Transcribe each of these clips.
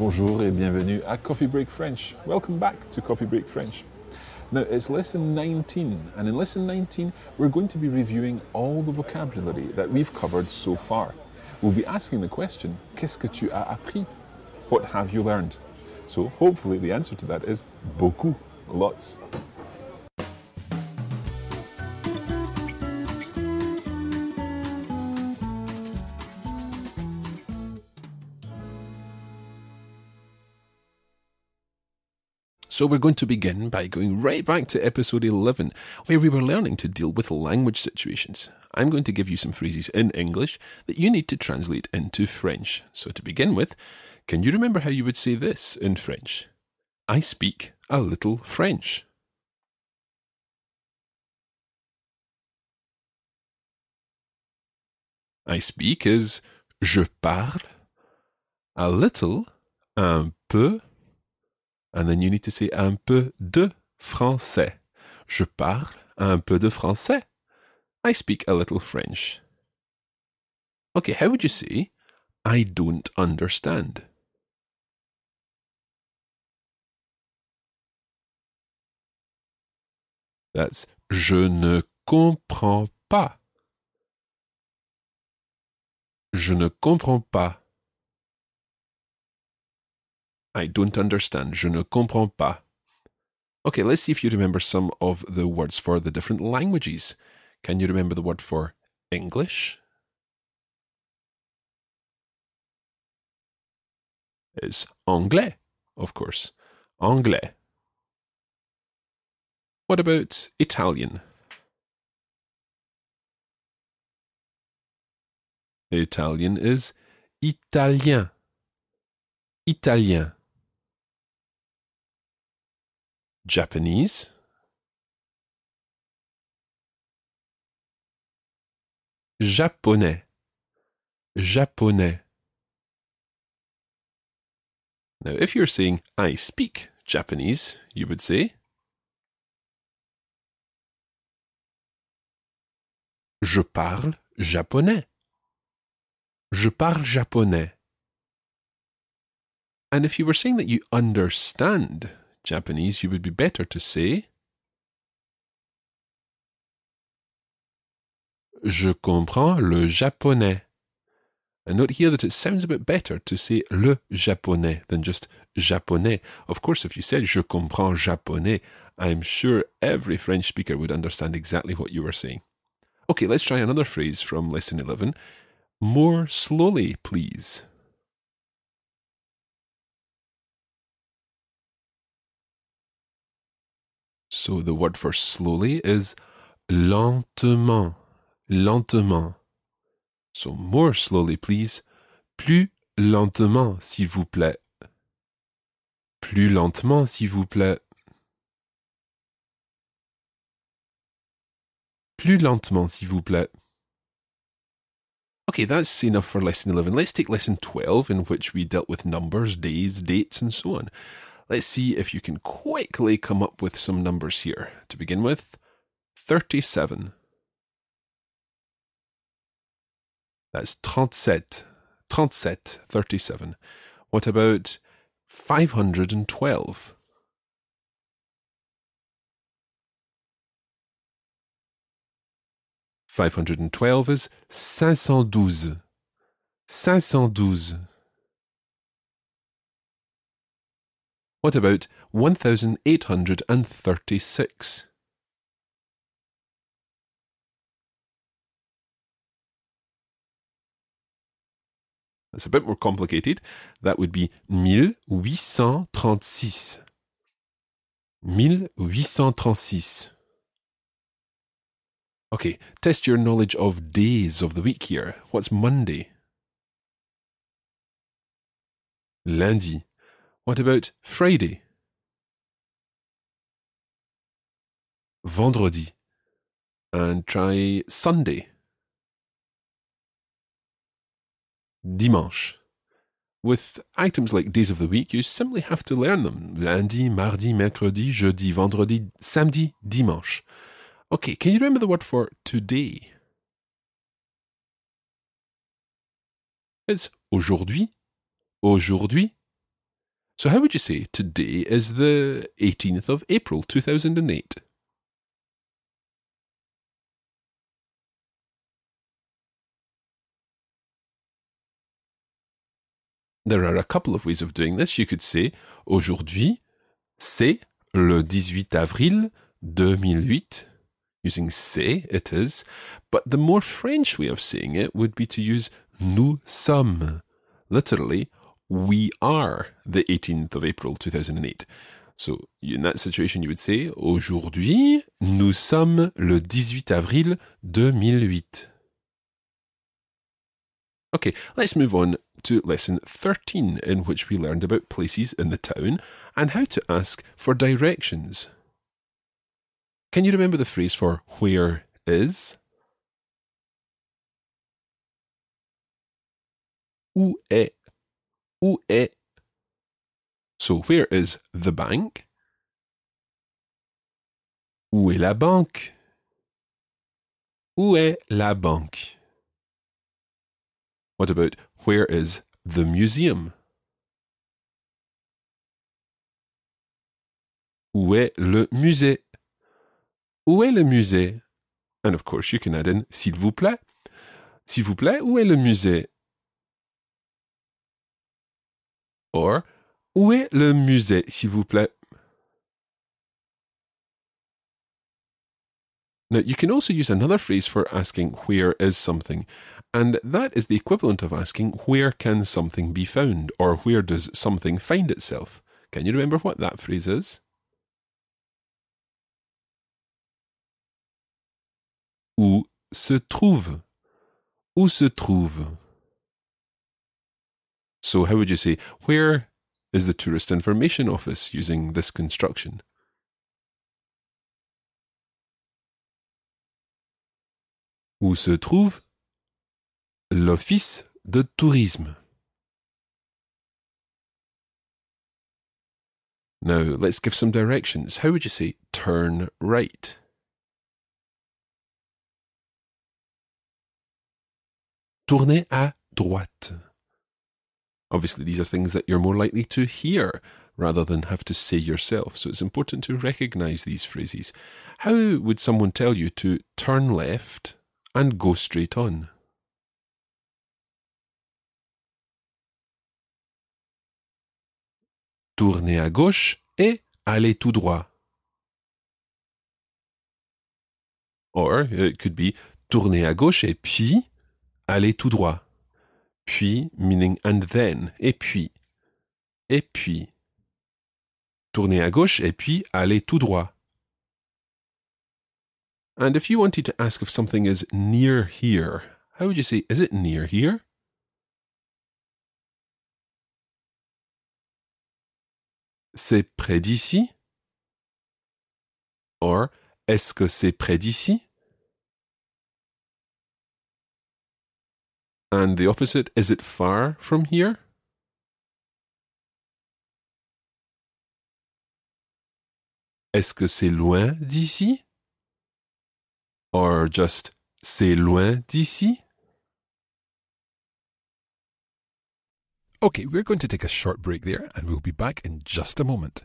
Bonjour et bienvenue à Coffee Break French. Welcome back to Coffee Break French. Now, it's lesson 19, and in lesson 19, we're going to be reviewing all the vocabulary that we've covered so far. We'll be asking the question Qu'est-ce que tu as appris? What have you learned? So, hopefully, the answer to that is beaucoup, lots. So we're going to begin by going right back to episode 11, where we were learning to deal with language situations. I'm going to give you some phrases in English that you need to translate into French. So to begin with, can you remember how you would say this in French? I speak a little French. I speak is je parle, a little, un peu, and then you need to say un peu de français. Je parle un peu de français. I speak a little French. Okay, how would you say I don't understand? That's je ne comprends pas. Je ne comprends pas. I don't understand. Je ne comprends pas. Okay, let's see if you remember some of the words for the different languages. Can you remember the word for English? It's anglais, of course. Anglais. What about Italian? Italian is italien. Italien. Japanese Japonais Japonais Now, if you're saying, I speak Japanese, you would say, Je parle japonais. Je parle japonais. And if you were saying that you understand Japanese, you would be better to say Je comprends le japonais. And note here that it sounds a bit better to say le japonais than just japonais. Of course, if you said je comprends japonais, I'm sure every French speaker would understand exactly what you were saying. Okay, let's try another phrase from lesson 11. More slowly, please. So the word for slowly is lentement, lentement. So more slowly, please. Plus lentement, s'il vous plaît. Plus lentement, s'il vous plaît. Plus lentement, s'il vous plaît. Okay, that's enough for lesson 11. Let's take lesson 12, in which we dealt with numbers, days, dates, and so on. Let's see if you can quickly come up with some numbers here. To begin with, 37. That's 37. 37, 37. What about 512? Five hundred and twelve is cinq cent douze. Cinq cent douze. What about 1836? That's a bit more complicated. That would be 1836. 1836. Okay, test your knowledge of days of the week here. What's Monday? Lundi. What about Friday? Vendredi. And try Sunday. Dimanche. With items like days of the week, you simply have to learn them. Lundi, mardi, mercredi, jeudi, vendredi, samedi, dimanche. Okay, can you remember the word for today? It's aujourd'hui, aujourd'hui, So, how would you say today is the 18th of April 2008? There are a couple of ways of doing this. You could say aujourd'hui, c'est le 18 avril 2008. Using c'est, it is. But the more French way of saying it would be to use nous sommes. Literally, we are the 18th of April 2008. So, in that situation, you would say Aujourd'hui, nous sommes le 18 avril 2008. Okay, let's move on to lesson 13, in which we learned about places in the town and how to ask for directions. Can you remember the phrase for where is? Où est? Où est? So, where is the bank? Où est la banque? Où est la banque? What about where is the museum? Où est le musée? Où est le musée? And of course, you can add in s'il vous plaît. S'il vous plaît, où est le musée? Or, où est le musée, s'il vous plaît? Now, you can also use another phrase for asking where is something, and that is the equivalent of asking where can something be found, or where does something find itself. Can you remember what that phrase is? Où se trouve? Où se trouve? So, how would you say, where is the Tourist Information Office using this construction? Où se trouve l'Office de tourisme? Now, let's give some directions. How would you say turn right? Tournez à droite. Obviously, these are things that you're more likely to hear rather than have to say yourself. So it's important to recognize these phrases. How would someone tell you to turn left and go straight on? Tournez à gauche et allez tout droit. Or, it could be tournez à gauche et puis allez tout droit. Puis, meaning and then, et puis. Et puis. Tournez à gauche et puis allez tout droit. And if you wanted to ask if something is near here, how would you say, is it near here? C'est près d'ici? Or, est-ce que c'est près d'ici? And the opposite, is it far from here? Est-ce que c'est loin d'ici? Or just c'est loin d'ici? Okay, we're going to take a short break there and we'll be back in just a moment.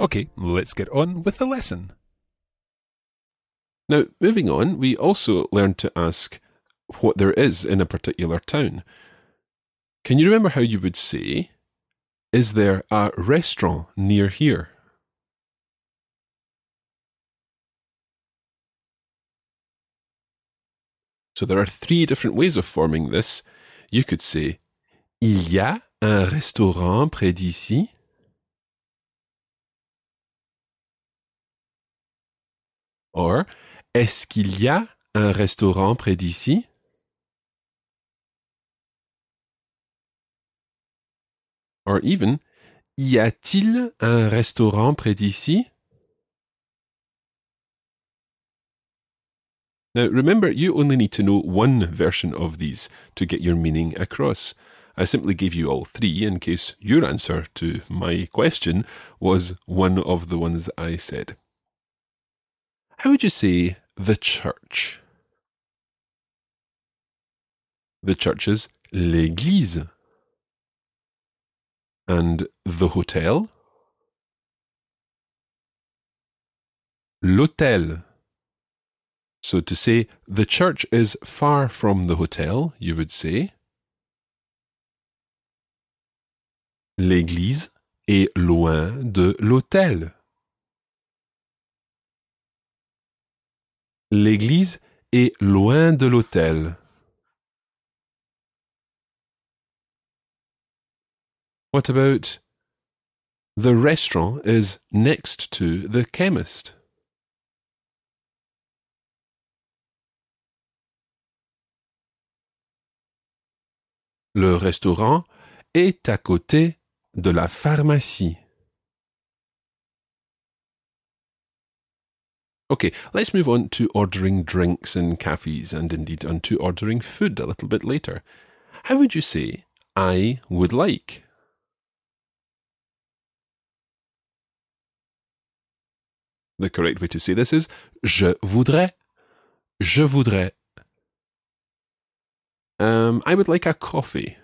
Okay, let's get on with the lesson. Now, moving on, we also learned to ask what there is in a particular town. Can you remember how you would say, Is there a restaurant near here? So there are three different ways of forming this. You could say, Il y a un restaurant près d'ici. Or Est-ce qu'il y a un restaurant près d'ici? Or even Y a-t-il un restaurant près d'ici? Now remember, you only need to know one version of these to get your meaning across. I simply gave you all three in case your answer to my question was one of the ones I said. How would you say the church? The church is l'église. And the hotel? L'hôtel. So to say the church is far from the hotel, you would say L'église est loin de l'hôtel. L'église est loin de l'hôtel. What about the restaurant is next to the chemist? Le restaurant est à côté de la pharmacie. Okay, let's move on to ordering drinks in cafes and indeed on to ordering food a little bit later. How would you say, I would like? The correct way to say this is je voudrais. Je voudrais. Um, I would like a coffee.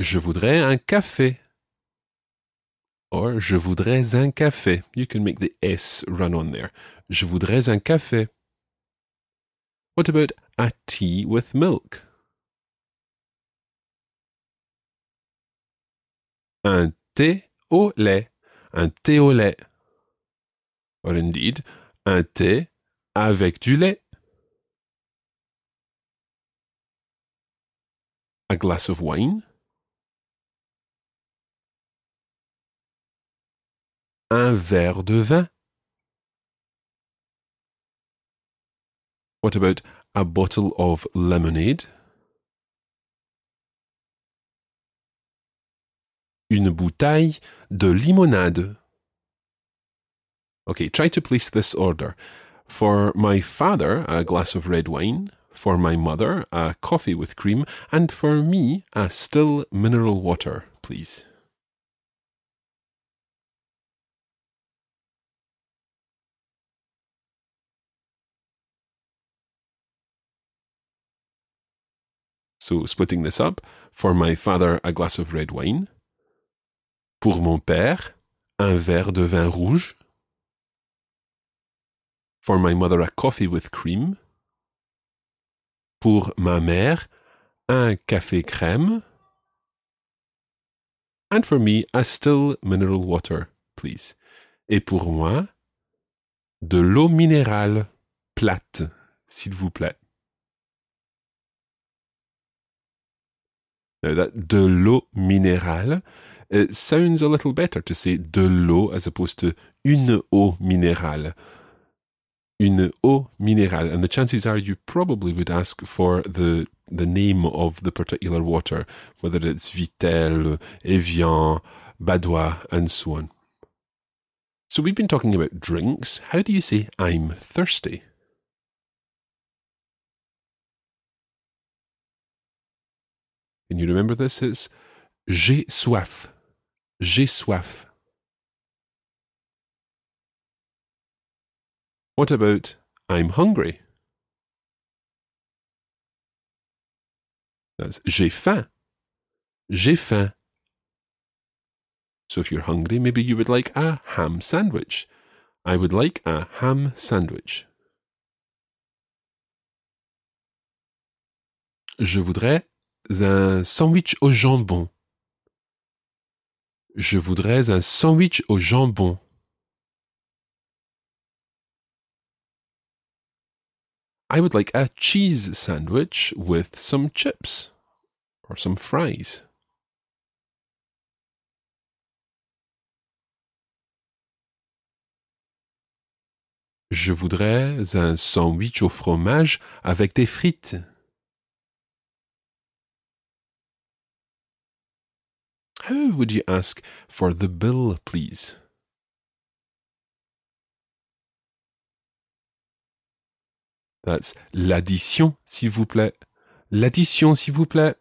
Je voudrais un café. Or, je voudrais un café. You can make the S run on there. Je voudrais un café. What about a tea with milk? Un thé au lait. Un thé au lait. Or indeed, un thé avec du lait. A glass of wine. Un verre de vin? What about a bottle of lemonade? Une bouteille de limonade. Okay, try to place this order. For my father, a glass of red wine. For my mother, a coffee with cream. And for me, a still mineral water, please. So splitting this up, for my father, a glass of red wine. Pour mon père, un verre de vin rouge. For my mother, a coffee with cream. Pour ma mère, un café crème. And for me, a still mineral water, please. Et pour moi, de l'eau minérale plate, s'il vous plaît. Now, that de l'eau minérale, it sounds a little better to say de l'eau as opposed to une eau minérale. Une eau minérale. And the chances are you probably would ask for the the name of the particular water, whether it's Vittel, Evian, Badoit, and so on. So we've been talking about drinks. How do you say I'm thirsty? Can you remember this? It's j'ai soif. J'ai soif. What about I'm hungry? That's j'ai faim. J'ai faim. So if you're hungry, maybe you would like a ham sandwich. I would like a ham sandwich. Je voudrais un sandwich au jambon. Je voudrais un sandwich au jambon. I would like a cheese sandwich with some chips or some fries. Je voudrais un sandwich au fromage avec des frites. How would you ask for the bill, please? That's l'addition, s'il vous plaît. L'addition, s'il vous plaît.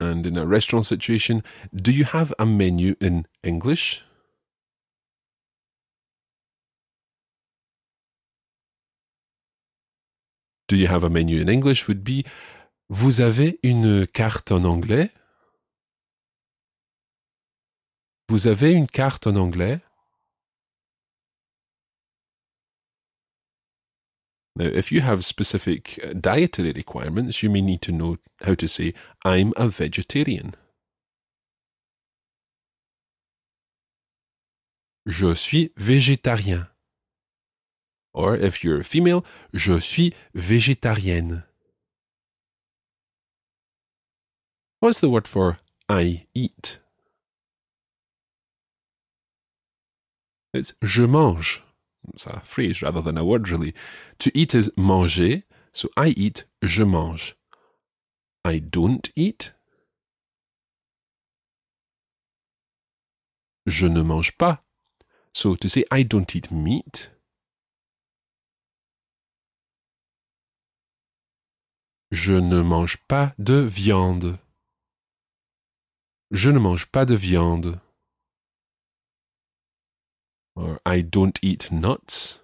And in a restaurant situation, do you have a menu in English? Do you have a menu in English would be Vous avez une carte en anglais? Vous avez une carte en anglais? Now, if you have specific uh, dietary requirements, you may need to know how to say, I'm a vegetarian. Je suis végétarien. Or, if you're female, je suis végétarienne. What's the word for I eat? It's je mange. It's a phrase rather than a word, really. To eat is manger, so I eat, je mange. I don't eat. Je ne mange pas. So to say I don't eat meat, Je ne mange pas de viande. Je ne mange pas de viande. Or I don't eat nuts.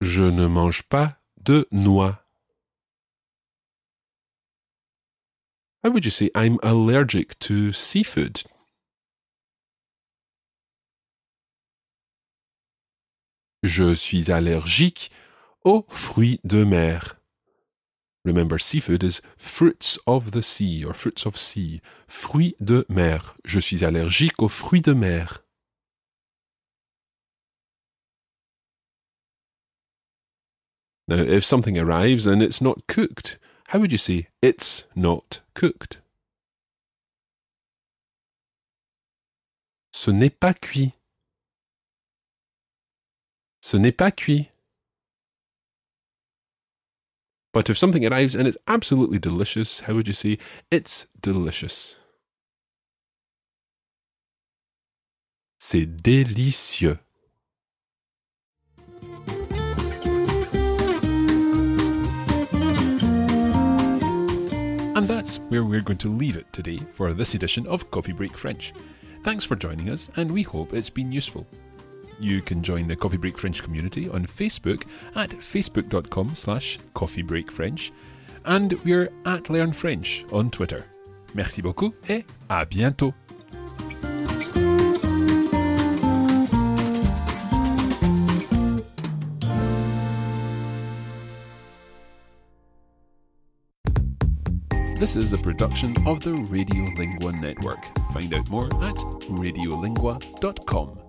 Je ne mange pas de noix. How would you say I'm allergic to seafood? Je suis allergique aux fruits de mer. Remember, seafood is fruits of the sea or fruits of sea. Fruits de mer. Je suis allergique aux fruits de mer. Now, if something arrives and it's not cooked, how would you say it's not cooked? Ce n'est pas cuit. Ce n'est pas cuit. But if something arrives and it's absolutely delicious, how would you say it's delicious? C'est délicieux. And that's where we're going to leave it today for this edition of Coffee Break French. Thanks for joining us, and we hope it's been useful. You can join the Coffee Break French community on Facebook at facebook.com slash coffeebreakfrench and we're at Learn French on Twitter. Merci beaucoup et à bientôt. This is a production of the Radiolingua Network. Find out more at radiolingua.com.